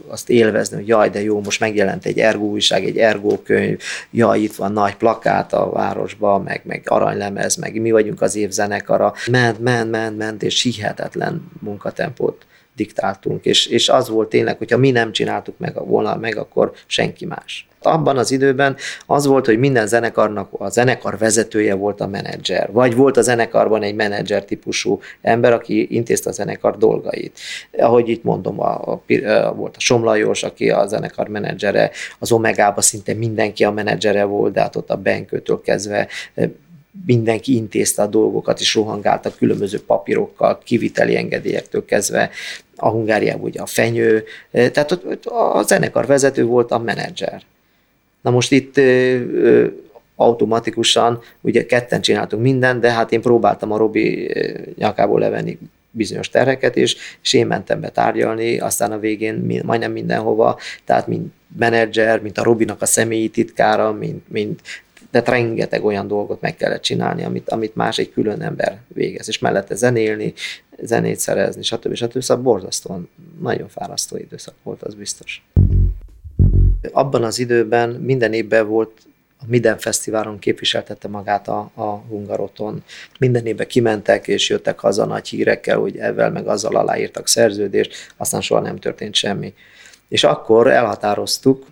azt élvezni, hogy jaj, de jó, most megjelent egy ergó újság, egy ergó könyv, jaj, itt van nagy plakát a városba, meg, meg aranylemez, meg mi vagyunk az évzenekara. Ment, ment, ment, ment, és hihetetlen munkatempót diktáltunk, és, és az volt tényleg, hogyha mi nem csináltuk meg volna meg, akkor senki más. Abban az időben az volt, hogy minden zenekarnak a zenekar vezetője volt a menedzser, vagy volt a zenekarban egy menedzser típusú ember, aki intézte a zenekar dolgait. Ahogy itt mondom, a, a, a, volt a Somlajos, aki a zenekar menedzsere, az Omegába szinte mindenki a menedzsere volt, de hát ott a Benkőtől kezdve mindenki intézte a dolgokat, és rohangáltak különböző papírokkal, kiviteli engedélyektől kezdve, a Hungáriában ugye a fenyő, tehát ott a zenekar vezető volt a menedzser. Na most itt automatikusan, ugye ketten csináltunk mindent, de hát én próbáltam a Robi nyakából levenni bizonyos terheket, és, és én mentem be tárgyalni, aztán a végén majdnem mindenhova, tehát mint menedzser, mint a Robinak a személyi titkára, mint, mint tehát rengeteg olyan dolgot meg kellett csinálni, amit, amit más egy külön ember végez, és mellette zenélni, zenét szerezni, stb. stb. Szóval borzasztóan, nagyon fárasztó időszak volt, az biztos. Abban az időben minden évben volt a Miden Fesztiválon képviseltette magát a, a Hungaroton. Minden évben kimentek, és jöttek haza nagy hírekkel, hogy ezzel meg azzal aláírtak szerződést, aztán soha nem történt semmi. És akkor elhatároztuk,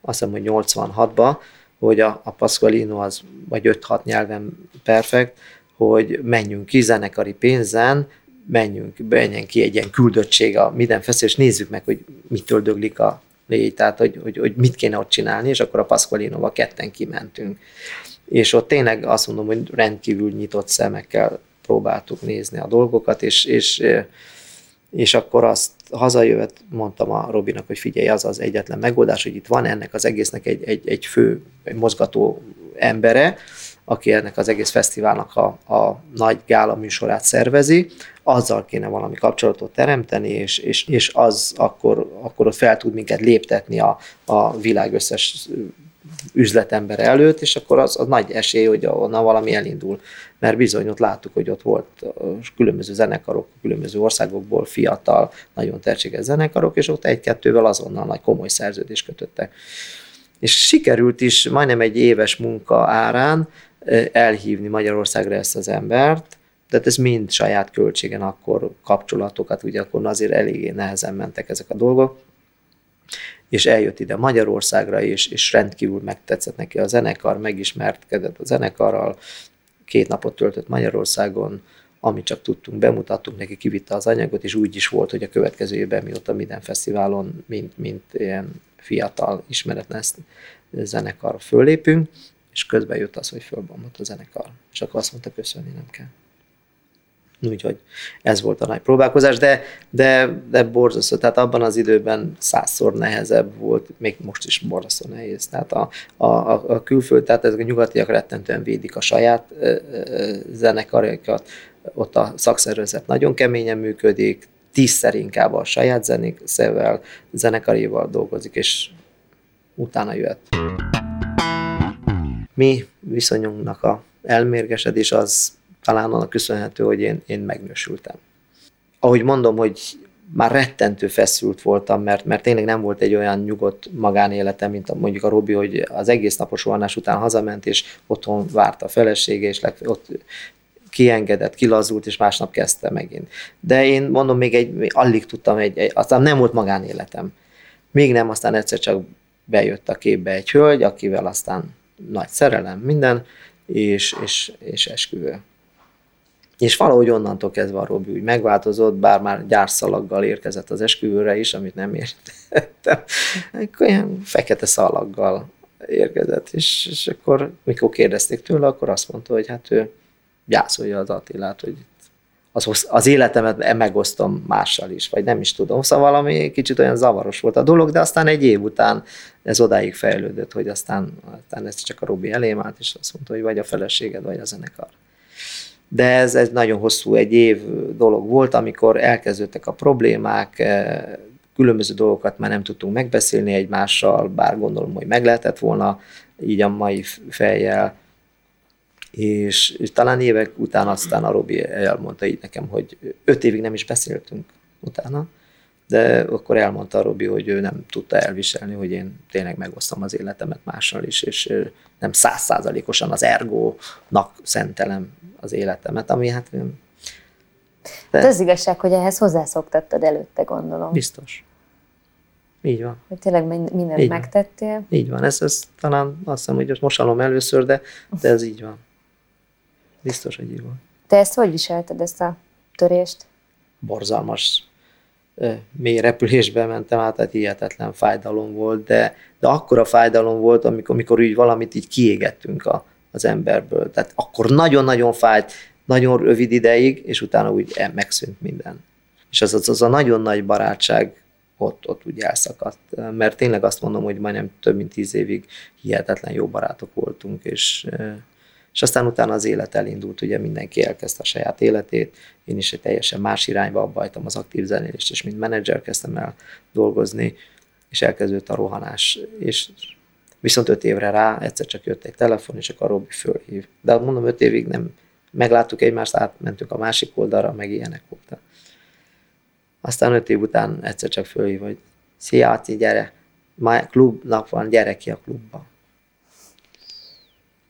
azt hiszem, hogy 86-ba, hogy a, a Pasqualino az vagy 5-6 nyelven perfekt, hogy menjünk ki zenekari pénzen, menjünk, menjen ki egy ilyen küldöttség a minden feszül, és nézzük meg, hogy mitől döglik a légy, tehát hogy, hogy, hogy mit kéne ott csinálni, és akkor a Pasqualinova ketten kimentünk. És ott tényleg azt mondom, hogy rendkívül nyitott szemekkel próbáltuk nézni a dolgokat, és, és, és akkor azt hazajövet, mondtam a Robinak, hogy figyelj, az az egyetlen megoldás, hogy itt van ennek az egésznek egy, egy, egy fő, egy mozgató embere, aki ennek az egész fesztiválnak a, a nagy gála műsorát szervezi, azzal kéne valami kapcsolatot teremteni, és, és, és az akkor, akkor ott fel tud minket léptetni a, a világ összes üzletember előtt, és akkor az, az nagy esély, hogy onnan valami elindul. Mert bizony ott láttuk, hogy ott volt különböző zenekarok, különböző országokból fiatal, nagyon tehetséges zenekarok, és ott egy-kettővel azonnal nagy komoly szerződést kötöttek. És sikerült is majdnem egy éves munka árán elhívni Magyarországra ezt az embert, tehát ez mind saját költségen akkor kapcsolatokat, ugye akkor azért eléggé nehezen mentek ezek a dolgok, és eljött ide Magyarországra, és, és rendkívül megtetszett neki a zenekar, megismerkedett a zenekarral, két napot töltött Magyarországon, amit csak tudtunk, bemutattunk neki, kivitte az anyagot, és úgy is volt, hogy a következő évben mi ott a minden fesztiválon, mint, mint ilyen fiatal, ismeretlen zenekar fölépünk, és közben jött az, hogy fölbomlott a zenekar. És akkor azt mondta, köszönni nem kell. Úgyhogy ez volt a nagy próbálkozás, de, de, de borzasztó, tehát abban az időben százszor nehezebb volt, még most is borzasztó nehéz. Tehát a, a, a külföld, tehát ezek a nyugatiak rettentően védik a saját zenekarjaikat, ott a szakszervezet nagyon keményen működik, tízszer inkább a saját zenékszervel, zenekarival dolgozik, és utána jöhet. Mi viszonyunknak a elmérgesedés az talán annak köszönhető, hogy én, én megnősültem. Ahogy mondom, hogy már rettentő feszült voltam, mert, mert tényleg nem volt egy olyan nyugodt magánéletem, mint a, mondjuk a Robi, hogy az egész napos rohanás után hazament, és otthon várta a felesége, és ott kiengedett, kilazult, és másnap kezdte megint. De én mondom, még egy, alig tudtam, egy, egy, aztán nem volt magánéletem. Még nem, aztán egyszer csak bejött a képbe egy hölgy, akivel aztán nagy szerelem, minden, és, és, és esküvő. És valahogy onnantól kezdve a Robi úgy megváltozott, bár már gyárszalaggal érkezett az esküvőre is, amit nem értettem. Akkor ilyen fekete szalaggal érkezett, és, és akkor, mikor kérdezték tőle, akkor azt mondta, hogy hát ő gyászolja az Attilát, hogy az, az életemet megosztom mással is, vagy nem is tudom. Szóval valami kicsit olyan zavaros volt a dolog, de aztán egy év után ez odáig fejlődött, hogy aztán, aztán ez csak a Robi elém állt, és azt mondta, hogy vagy a feleséged, vagy a zenekar. De ez, ez nagyon hosszú, egy év dolog volt, amikor elkezdődtek a problémák, eh, különböző dolgokat már nem tudtunk megbeszélni egymással, bár gondolom, hogy meg lehetett volna így a mai fejjel, és, és talán évek után aztán a Robi elmondta így nekem, hogy öt évig nem is beszéltünk utána, de akkor elmondta a Robi, hogy ő nem tudta elviselni, hogy én tényleg megosztom az életemet mással is, és nem százszázalékosan az ergónak szentelem az életemet, ami hát... De... az igazság, hogy ehhez hozzászoktattad előtte, gondolom. Biztos. Így van. Hogy tényleg mindent így megtettél. Van. Így van, ez, ez talán azt hiszem, hogy most hallom először, de, de ez így van. Biztos, hogy így van. Te ezt hogy viselted, ezt a törést? Borzalmas mély repülésbe mentem át, tehát hihetetlen fájdalom volt, de, de akkora fájdalom volt, amikor, amikor úgy valamit így kiégettünk a, az emberből. Tehát akkor nagyon-nagyon fájt, nagyon rövid ideig, és utána úgy megszűnt minden. És az, az, az a nagyon nagy barátság ott, ott úgy elszakadt. Mert tényleg azt mondom, hogy majdnem több mint tíz évig hihetetlen jó barátok voltunk, és És aztán utána az élet elindult, ugye mindenki elkezdte a saját életét, én is egy teljesen más irányba abbajtam az aktív zenélést, és mint menedzser kezdtem el dolgozni, és elkezdődött a rohanás. És viszont öt évre rá egyszer csak jött egy telefon, és akkor Robi fölhív. De mondom, öt évig nem megláttuk egymást, átmentünk a másik oldalra, meg ilyenek voltak. Aztán öt év után egyszer csak fölhív, hogy szia, Ati, gyere, ma klubnak van, gyere ki a klubba.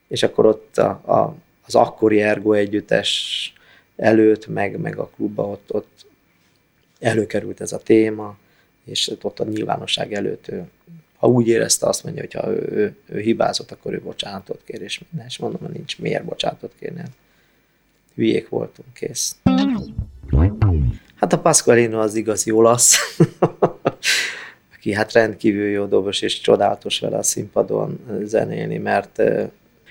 És akkor ott a, a, az akkori Ergo együttes előtt, meg, meg a klubba ott, ott előkerült ez a téma, és ott a nyilvánosság előtt ő, ha úgy érezte, azt mondja, hogy ha ő, ő, ő hibázott, akkor ő bocsánatot kér, és minden. És mondom, hogy nincs miért bocsánatot kérni. Hülyék voltunk, kész. Hát a Pasqualino az igazi olasz, aki hát rendkívül jó dobos, és csodálatos vele a színpadon zenélni, mert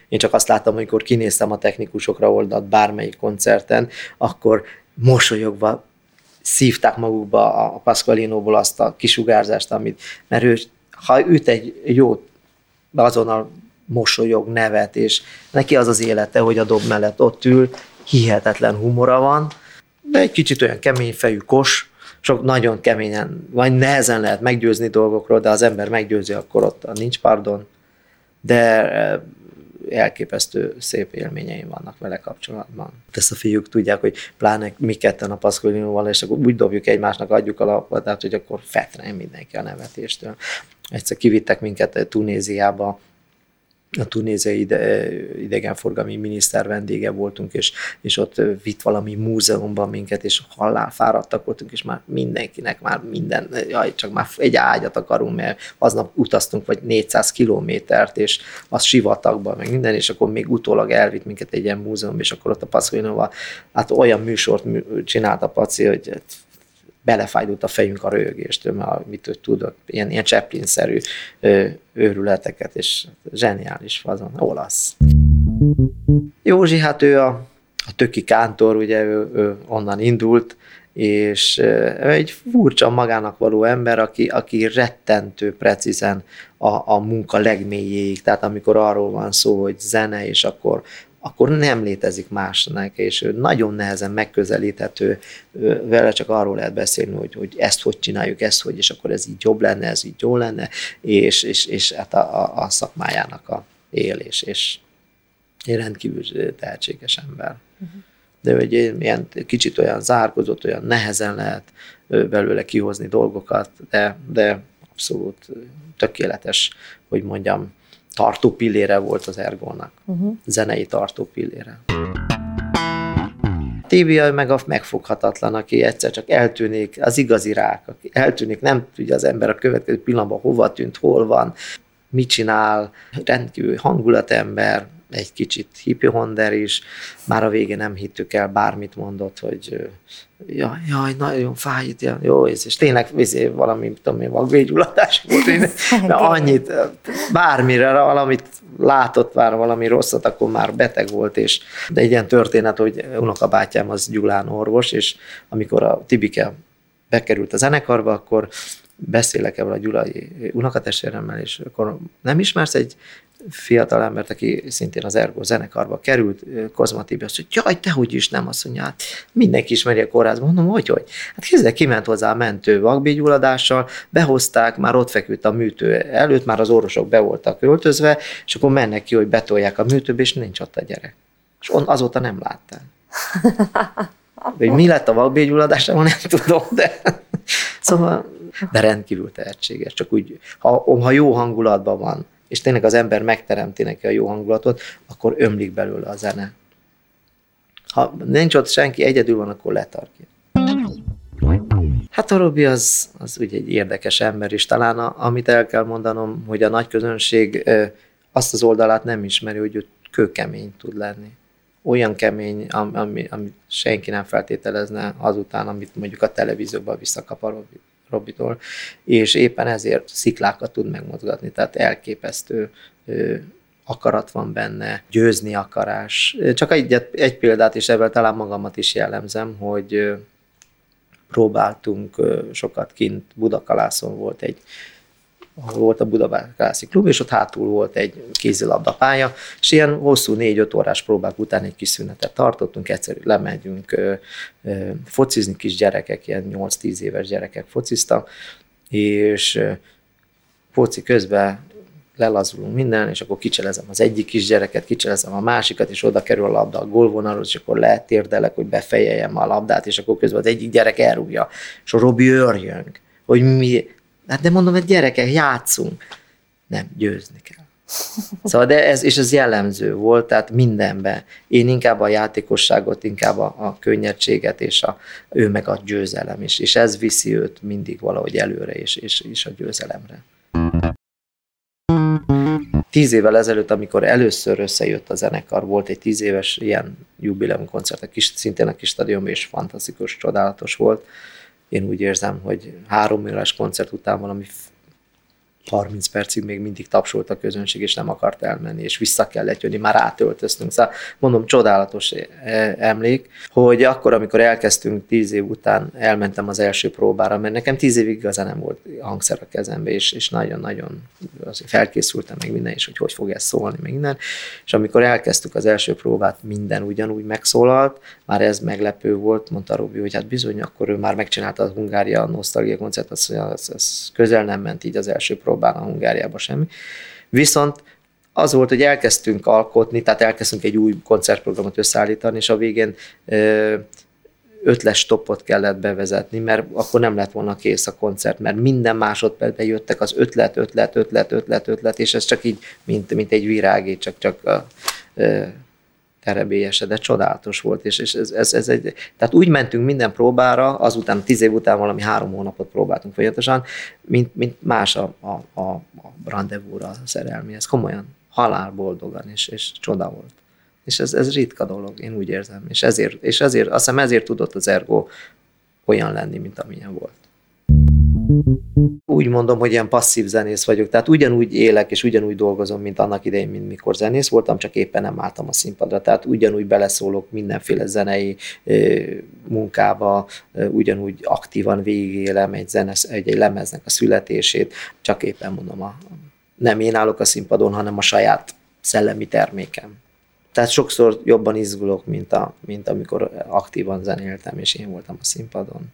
én csak azt láttam, amikor kinéztem a technikusokra oldat bármelyik koncerten, akkor mosolyogva szívták magukba a Pasqualinóból azt a kisugárzást, amit, mert ő, ha üt egy jót, azonnal mosolyog, nevet, és neki az az élete, hogy a dob mellett ott ül, hihetetlen humora van, de egy kicsit olyan kemény fejű kos, sok nagyon keményen, vagy nehezen lehet meggyőzni dolgokról, de az ember meggyőzi, akkor ott nincs pardon. De elképesztő szép élményeim vannak vele kapcsolatban. Ezt a fiúk tudják, hogy pláne mi ketten a Pasqualinóval, és akkor úgy dobjuk egymásnak, adjuk a lapot, tehát hogy akkor fetren mindenki a nevetéstől. Egyszer kivittek minket Tunéziába, a tunéziai ide, idegenforgalmi miniszter vendége voltunk, és, és ott vitt valami múzeumban minket, és halál fáradtak voltunk, és már mindenkinek már minden, jaj, csak már egy ágyat akarunk, mert aznap utaztunk vagy 400 kilométert, és az sivatagban, meg minden, és akkor még utólag elvitt minket egy ilyen múzeum, és akkor ott a Paszkoinóval, hát olyan műsort csinált a Paci, hogy hát belefájdult a fejünk a rögéstől, mert mit tudott, ilyen, ilyen Chaplin-szerű őrületeket, és zseniális fazon, olasz. Józsi, hát ő a, a töki kántor, ugye ő, ő onnan indult, és egy furcsa magának való ember, aki, aki rettentő precízen a, a munka legmélyéig, tehát amikor arról van szó, hogy zene, és akkor akkor nem létezik másnak, és ő nagyon nehezen megközelíthető, vele csak arról lehet beszélni, hogy, hogy ezt hogy csináljuk, ezt hogy, és akkor ez így jobb lenne, ez így jó lenne, és, és, és hát a, a, a szakmájának a élés, és egy rendkívül tehetséges ember. Uh-huh. De hogy ilyen kicsit olyan zárkozott, olyan nehezen lehet belőle kihozni dolgokat, de, de abszolút tökéletes, hogy mondjam, tartó pillére volt az Ergónak, uh-huh. zenei tartó pillére. Tibia meg a megfoghatatlan, aki egyszer csak eltűnik, az igazi rák, aki eltűnik, nem tudja az ember a következő pillanatban hova tűnt, hol van, mit csinál, rendkívül hangulatember, egy kicsit hipihonder is, már a végén nem hittük el, bármit mondott, hogy jaj, jaj nagyon fájít, ja, jó, és tényleg vizé, valami, tudom én, magvégyulladás volt, én, annyit, bármire, valamit látott már valami rosszat, akkor már beteg volt, és de egy ilyen történet, hogy unokabátyám az Gyulán orvos, és amikor a Tibike bekerült a zenekarba, akkor beszélek ebből a gyulai unokatestvéremmel, és akkor nem ismersz egy fiatal embert, aki szintén az Ergo zenekarba került, Kozma Tibi, azt mondja, jaj, te hogy is nem, azt mondja, hát mindenki ismeri a kórházban, mondom, hogy, hogy. Hát kézzel kiment hozzá a mentő vakbégyulladással, behozták, már ott feküdt a műtő előtt, már az orvosok be voltak öltözve, és akkor mennek ki, hogy betolják a műtőbe, és nincs ott a gyerek. És on, azóta nem látták. Hogy mi lett a vakbégyulladásával, nem tudom, de szóval, de rendkívül tehetséges. Csak úgy, ha, ha jó hangulatban van, és tényleg az ember megteremti neki a jó hangulatot, akkor ömlik belőle a zene. Ha nincs ott senki, egyedül van, akkor letarkja. Hát a Robi az, az ugye egy érdekes ember is. Talán a, amit el kell mondanom, hogy a nagy közönség azt az oldalát nem ismeri, hogy ő kőkemény tud lenni. Olyan kemény, ami, ami senki nem feltételezne azután, amit mondjuk a televízióban visszakap a Robi. Robitól, és éppen ezért sziklákat tud megmozgatni, tehát elképesztő akarat van benne, győzni akarás. Csak egy, egy példát, és ebben talán magamat is jellemzem, hogy próbáltunk sokat kint, Budakalászon volt egy ahol volt a Budapesti Klub, és ott hátul volt egy kézilabda pálya, és ilyen hosszú négy-öt órás próbák után egy kis szünetet tartottunk, egyszerű lemegyünk ö, ö, focizni, kis gyerekek, ilyen 8-10 éves gyerekek fociztak, és foci közben lelazulunk minden, és akkor kicselezem az egyik kisgyereket, kicselezem a másikat, és oda kerül a labda a gólvonalhoz, és akkor letérdelek, hogy befejeljem a labdát, és akkor közben az egyik gyerek elrúgja, és a Robi örjön, hogy mi, hát de mondom, hogy gyerekek, játszunk. Nem, győzni kell. Szóval de ez, és ez jellemző volt, tehát mindenben. Én inkább a játékosságot, inkább a, a könnyedséget, és a, ő meg a győzelem is. És ez viszi őt mindig valahogy előre, és, és, és a győzelemre. Tíz évvel ezelőtt, amikor először összejött a zenekar, volt egy tíz éves ilyen jubileum koncert, a kis, szintén a kis stadionban, és fantasztikus, csodálatos volt. Én úgy érzem, hogy három órás koncert után valami 30 percig még mindig tapsolt a közönség, és nem akart elmenni, és vissza kellett jönni, már átöltöztünk. Szóval mondom, csodálatos e, emlék, hogy akkor, amikor elkezdtünk tíz év után, elmentem az első próbára, mert nekem tíz évig igazán nem volt hangszer a kezembe, és, és nagyon-nagyon felkészültem meg minden, és hogy hogy fog ez szólni, meg minden. És amikor elkezdtük az első próbát, minden ugyanúgy megszólalt, már ez meglepő volt, mondta Robi, hogy hát bizony, akkor ő már megcsinálta a Hungária Nosztalgia koncertet, az, az, az közel nem ment így az első próbát, próbálna Hungáriába semmi. Viszont az volt, hogy elkezdtünk alkotni, tehát elkezdtünk egy új koncertprogramot összeállítani, és a végén ötles stoppot kellett bevezetni, mert akkor nem lett volna kész a koncert, mert minden másodpercben jöttek az ötlet, ötlet, ötlet, ötlet, ötlet, és ez csak így, mint, mint egy virágé, csak, csak a, terebélyese, de csodálatos volt, és, és ez, ez, ez egy, tehát úgy mentünk minden próbára, azután tíz év után valami három hónapot próbáltunk folyamatosan, mint, mint más a, a, a, a rendezvúra a szerelmi, ez komolyan halálboldogan, és, és csoda volt. És ez, ez ritka dolog, én úgy érzem, és ezért, és ezért, azt hiszem ezért tudott az Ergo olyan lenni, mint amilyen volt úgy mondom, hogy ilyen passzív zenész vagyok, tehát ugyanúgy élek és ugyanúgy dolgozom, mint annak idején, mint mikor zenész voltam, csak éppen nem álltam a színpadra, tehát ugyanúgy beleszólok mindenféle zenei munkába, ugyanúgy aktívan végigélem egy, zenes, egy, egy lemeznek a születését, csak éppen mondom, a, nem én állok a színpadon, hanem a saját szellemi termékem. Tehát sokszor jobban izgulok, mint, a, mint amikor aktívan zenéltem, és én voltam a színpadon.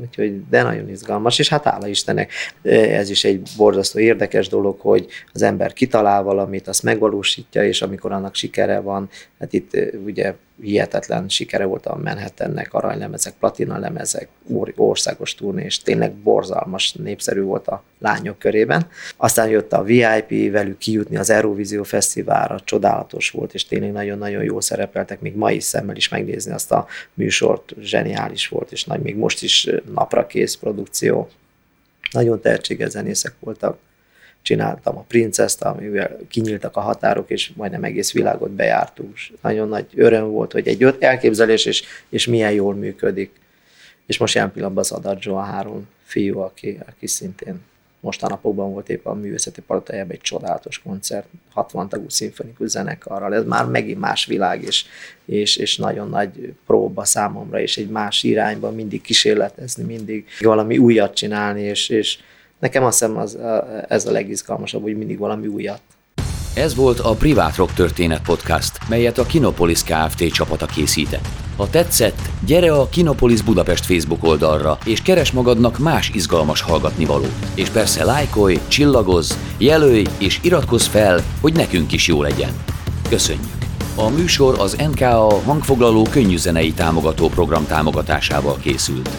Úgyhogy, de nagyon izgalmas, és hát hála Istennek, ez is egy borzasztó érdekes dolog, hogy az ember kitalál valamit, azt megvalósítja, és amikor annak sikere van, hát itt ugye hihetetlen sikere volt a Manhattannek, aranylemezek, platina lemezek, országos turné, és tényleg borzalmas, népszerű volt a lányok körében. Aztán jött a VIP, velük kijutni az Eurovízió Fesztiválra, csodálatos volt, és tényleg nagyon-nagyon jól szerepeltek, még mai szemmel is megnézni azt a műsort, zseniális volt, és nagy, még most is napra kész produkció. Nagyon tehetséges zenészek voltak csináltam a princeszt, amivel kinyíltak a határok, és majdnem egész világot bejártunk. Nagyon nagy öröm volt, hogy egy elképzelés, és, és milyen jól működik. És most jelen pillanatban az Adagio a három fiú, aki, aki szintén mostanapokban volt éppen a művészeti palotájában egy csodálatos koncert, 60 tagú szimfonikus zenekarral, ez már megint más világ, és, és, és nagyon nagy próba számomra, és egy más irányba mindig kísérletezni, mindig valami újat csinálni, és, és nekem azt hiszem az, ez a legizgalmasabb, hogy mindig valami újat. Ez volt a Privát Rock Történet Podcast, melyet a Kinopolis Kft. csapata készített. Ha tetszett, gyere a Kinopolis Budapest Facebook oldalra, és keres magadnak más izgalmas hallgatnivalót. És persze lájkolj, csillagozz, jelölj és iratkozz fel, hogy nekünk is jó legyen. Köszönjük! A műsor az NKA hangfoglaló könnyűzenei támogató program támogatásával készült.